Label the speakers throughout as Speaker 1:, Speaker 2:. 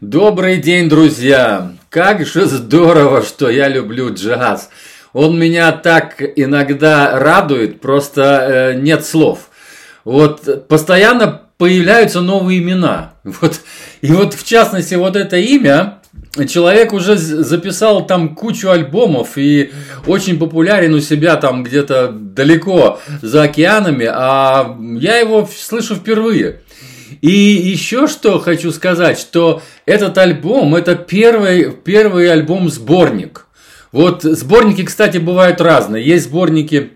Speaker 1: Добрый день, друзья! Как же здорово, что я люблю джаз. Он меня так иногда радует, просто э, нет слов. Вот постоянно появляются новые имена. Вот, и вот в частности вот это имя, человек уже записал там кучу альбомов и очень популярен у себя там где-то далеко за океанами, а я его слышу впервые. И еще что хочу сказать, что этот альбом, это первый, первый альбом-сборник. Вот сборники, кстати, бывают разные. Есть сборники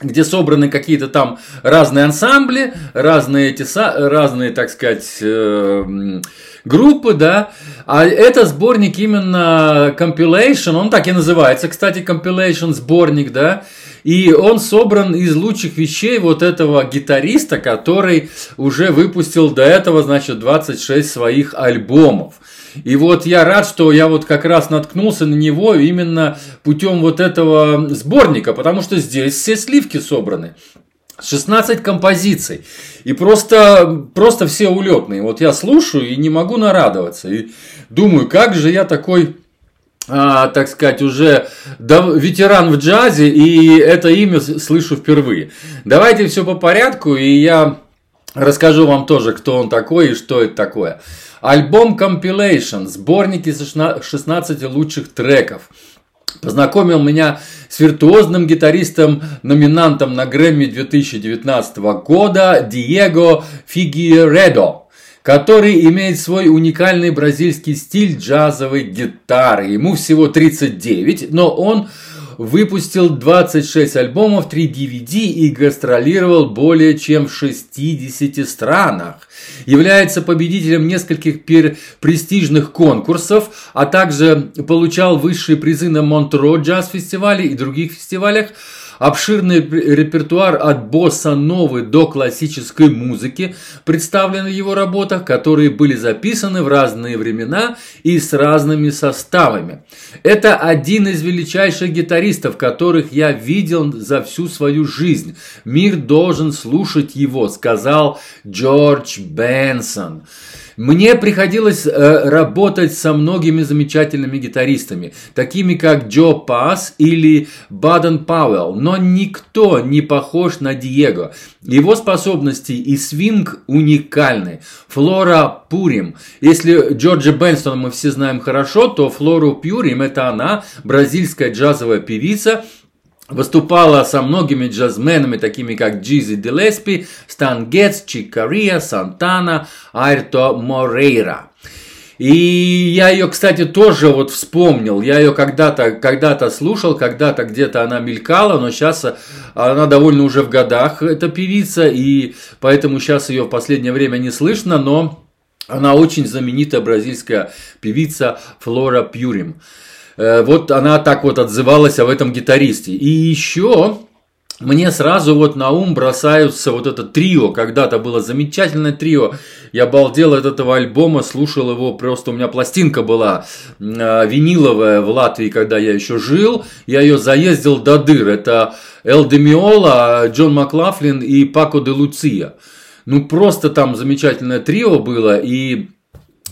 Speaker 1: где собраны какие-то там разные ансамбли, разные, эти, разные так сказать, э, группы, да. А это сборник именно compilation, он так и называется, кстати, compilation сборник, да. И он собран из лучших вещей вот этого гитариста, который уже выпустил до этого, значит, 26 своих альбомов. И вот я рад, что я вот как раз наткнулся на него именно путем вот этого сборника, потому что здесь все сливки собраны. 16 композиций. И просто, просто все улетные. Вот я слушаю и не могу нарадоваться. И думаю, как же я такой а, так сказать, уже ветеран в джазе, и это имя слышу впервые. Давайте все по порядку, и я расскажу вам тоже, кто он такой и что это такое. Альбом Compilation, сборник из 16 лучших треков. Познакомил меня с виртуозным гитаристом, номинантом на Грэмми 2019 года Диего Фигиредо который имеет свой уникальный бразильский стиль джазовой гитары. Ему всего 39, но он выпустил 26 альбомов, 3 DVD и гастролировал более чем в 60 странах. Является победителем нескольких престижных конкурсов, а также получал высшие призы на Монтро джаз-фестивале и других фестивалях. Обширный репертуар от босса-новы до классической музыки представлен в его работах, которые были записаны в разные времена и с разными составами. Это один из величайших гитаристов, которых я видел за всю свою жизнь. Мир должен слушать его, сказал Джордж Бенсон. Мне приходилось э, работать со многими замечательными гитаристами, такими как Джо Пас или Баден Пауэлл, но никто не похож на Диего. Его способности и свинг уникальны. Флора Пурим. Если Джорджа Бенстона мы все знаем хорошо, то Флору Пюрим это она, бразильская джазовая певица, Выступала со многими джазменами, такими как Джизи Делеспи, Стан Гетц, Чик Кориа, Сантана, Айрто Морейра. И я ее, кстати, тоже вот вспомнил. Я ее когда-то когда слушал, когда-то где-то она мелькала, но сейчас она довольно уже в годах, эта певица, и поэтому сейчас ее в последнее время не слышно, но она очень знаменитая бразильская певица Флора Пьюрим. Э, вот она так вот отзывалась об этом гитаристе. И еще мне сразу вот на ум бросаются вот это трио. Когда-то было замечательное трио. Я балдел от этого альбома, слушал его, просто у меня пластинка была э, виниловая в Латвии, когда я еще жил. Я ее заездил до дыр. Это Эл Демиола, Джон Маклафлин и Пако де Луция. Ну, просто там замечательное трио было. И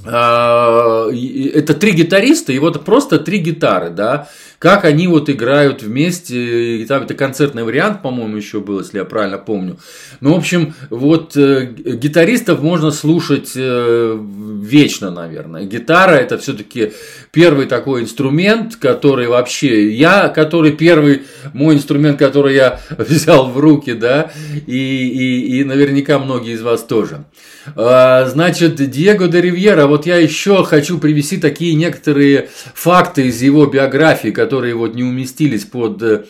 Speaker 1: это три гитариста, и вот просто три гитары, да, как они вот играют вместе, и там это концертный вариант, по-моему, еще был, если я правильно помню. Ну, в общем, вот э, гитаристов можно слушать э, вечно, наверное. Гитара это все-таки первый такой инструмент, который вообще, я, который первый, мой инструмент, который я взял в руки, да, и, и, и наверняка многие из вас тоже. А, значит, Диего де Ривьера, вот я еще хочу привести такие некоторые факты из его биографии, которые вот не уместились под э,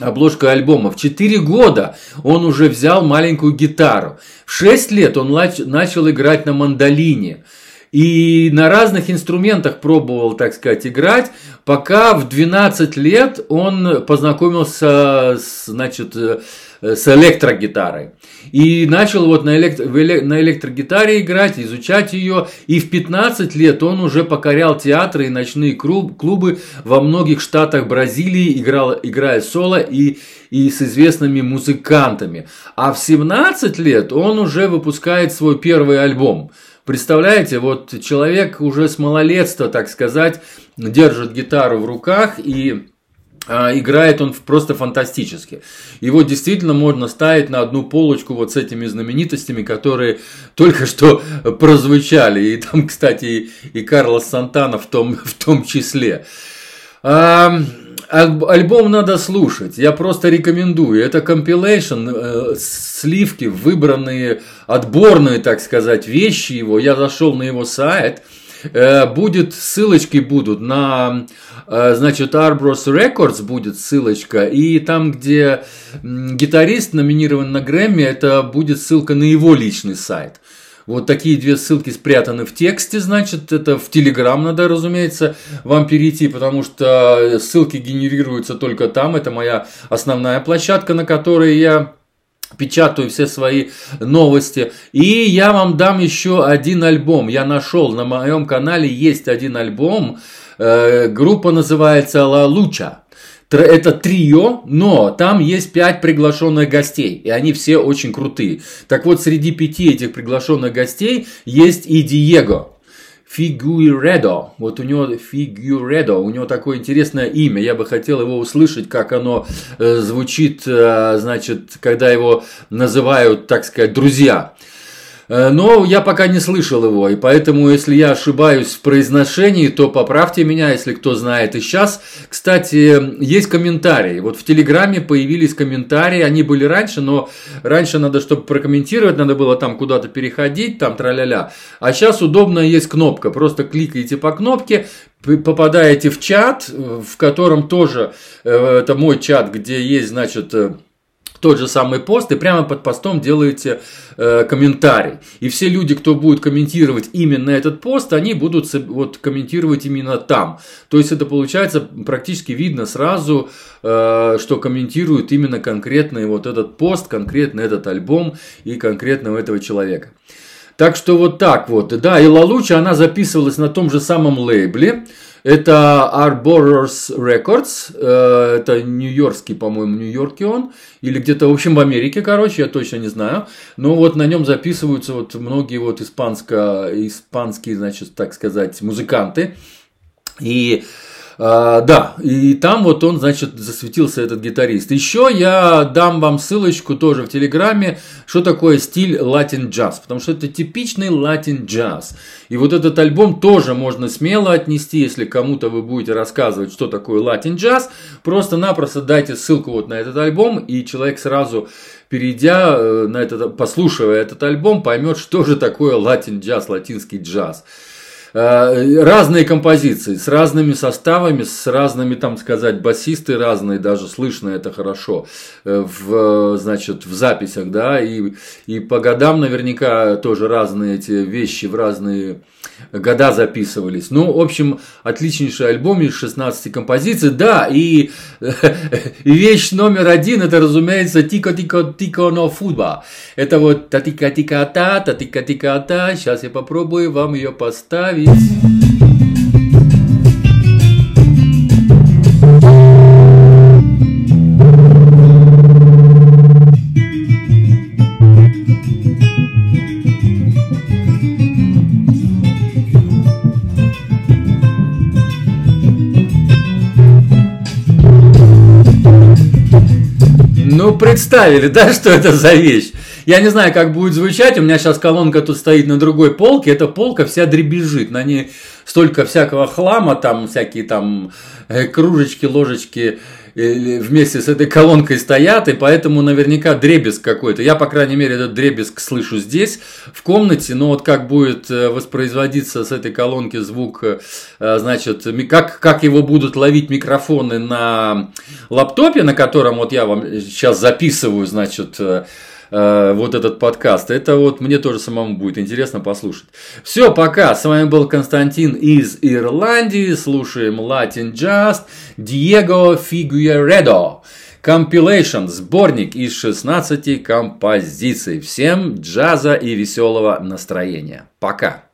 Speaker 1: обложкой альбома. В 4 года он уже взял маленькую гитару. В 6 лет он начал играть на мандолине. И на разных инструментах пробовал, так сказать, играть, пока в 12 лет он познакомился с, значит, э, с электрогитарой. И начал вот на, электро, на электрогитаре играть, изучать ее. И в 15 лет он уже покорял театры и ночные клубы во многих штатах Бразилии, играл, играя соло и, и с известными музыкантами. А в 17 лет он уже выпускает свой первый альбом. Представляете, вот человек уже с малолетства, так сказать, держит гитару в руках и а, играет он просто фантастически. Его действительно можно ставить на одну полочку вот с этими знаменитостями, которые только что прозвучали. И там, кстати, и Карлос Сантана в том, в том числе. А, альбом надо слушать, я просто рекомендую. Это компилейшн, э, сливки, выбранные, отборные, так сказать, вещи его. Я зашел на его сайт, Э, будет ссылочки будут на, э, значит, Arbros Records будет ссылочка, и там, где гитарист номинирован на Грэмми, это будет ссылка на его личный сайт. Вот такие две ссылки спрятаны в тексте, значит, это в Телеграм надо, разумеется, вам перейти, потому что ссылки генерируются только там, это моя основная площадка, на которой я печатаю все свои новости. И я вам дам еще один альбом. Я нашел, на моем канале есть один альбом. Э, группа называется «Ла Луча». Это трио, но там есть пять приглашенных гостей, и они все очень крутые. Так вот, среди пяти этих приглашенных гостей есть и Диего. Фигуредо. Вот у него Фигуредо, у него такое интересное имя. Я бы хотел его услышать, как оно э, звучит, э, значит, когда его называют, так сказать, друзья. Э, но я пока не слышал его, и поэтому, если я ошибаюсь в произношении, то поправьте меня, если кто знает. И сейчас, кстати, есть комментарии. Вот в Телеграме появились комментарии, они были раньше, но раньше надо, чтобы прокомментировать, надо было там куда-то переходить, там тра-ля-ля. А сейчас удобно есть кнопка, просто кликаете по кнопке, попадаете в чат, в котором тоже, э, это мой чат, где есть, значит, э, тот же самый пост и прямо под постом делаете э, комментарий. И все люди, кто будет комментировать именно этот пост, они будут вот, комментировать именно там. То есть это получается практически видно сразу, э, что комментируют именно конкретный вот этот пост, конкретно этот альбом и конкретно этого человека. Так что вот так вот. Да, и Лалуча, она записывалась на том же самом лейбле. Это Arborers Records, э, это нью-йоркский, по-моему, Нью-Йорке он, или где-то, в общем, в Америке, короче, я точно не знаю. Но вот на нем записываются вот многие вот испанско, испанские, значит, так сказать, музыканты. И а, да, и там вот он, значит, засветился этот гитарист. Еще я дам вам ссылочку тоже в Телеграме, что такое стиль латин джаз, потому что это типичный латин джаз. И вот этот альбом тоже можно смело отнести, если кому-то вы будете рассказывать, что такое латин джаз, просто-напросто дайте ссылку вот на этот альбом, и человек сразу перейдя э, на этот, послушивая этот альбом, поймет, что же такое латин джаз, латинский джаз. Э, разные композиции с разными составами, с разными, там сказать, басисты разные, даже слышно это хорошо э, в, значит, в записях, да, и, и по годам наверняка тоже разные эти вещи в разные года записывались. Ну, в общем, отличнейший альбом из 16 композиций, да, и, вещь номер один, это, разумеется, тико-тико-тико но футба. Это вот та-тика-тика-та, та-тика-тика-та, сейчас я попробую вам ее поставить говорить. Ну, представили, да, что это за вещь? Я не знаю, как будет звучать. У меня сейчас колонка тут стоит на другой полке. Эта полка вся дребезжит. На ней столько всякого хлама, там всякие там э, кружечки, ложечки э, вместе с этой колонкой стоят, и поэтому наверняка дребезг какой-то. Я, по крайней мере, этот дребезг слышу здесь, в комнате, но вот как будет э, воспроизводиться с этой колонки звук, значит, как, как его будут ловить микрофоны на лаптопе, на котором вот я вам сейчас записываю, значит, Э, вот этот подкаст. Это вот мне тоже самому будет интересно послушать. Все, пока. С вами был Константин из Ирландии. Слушаем Latin Just. Диего Фигуередо. Compilation, сборник из 16 композиций. Всем джаза и веселого настроения. Пока.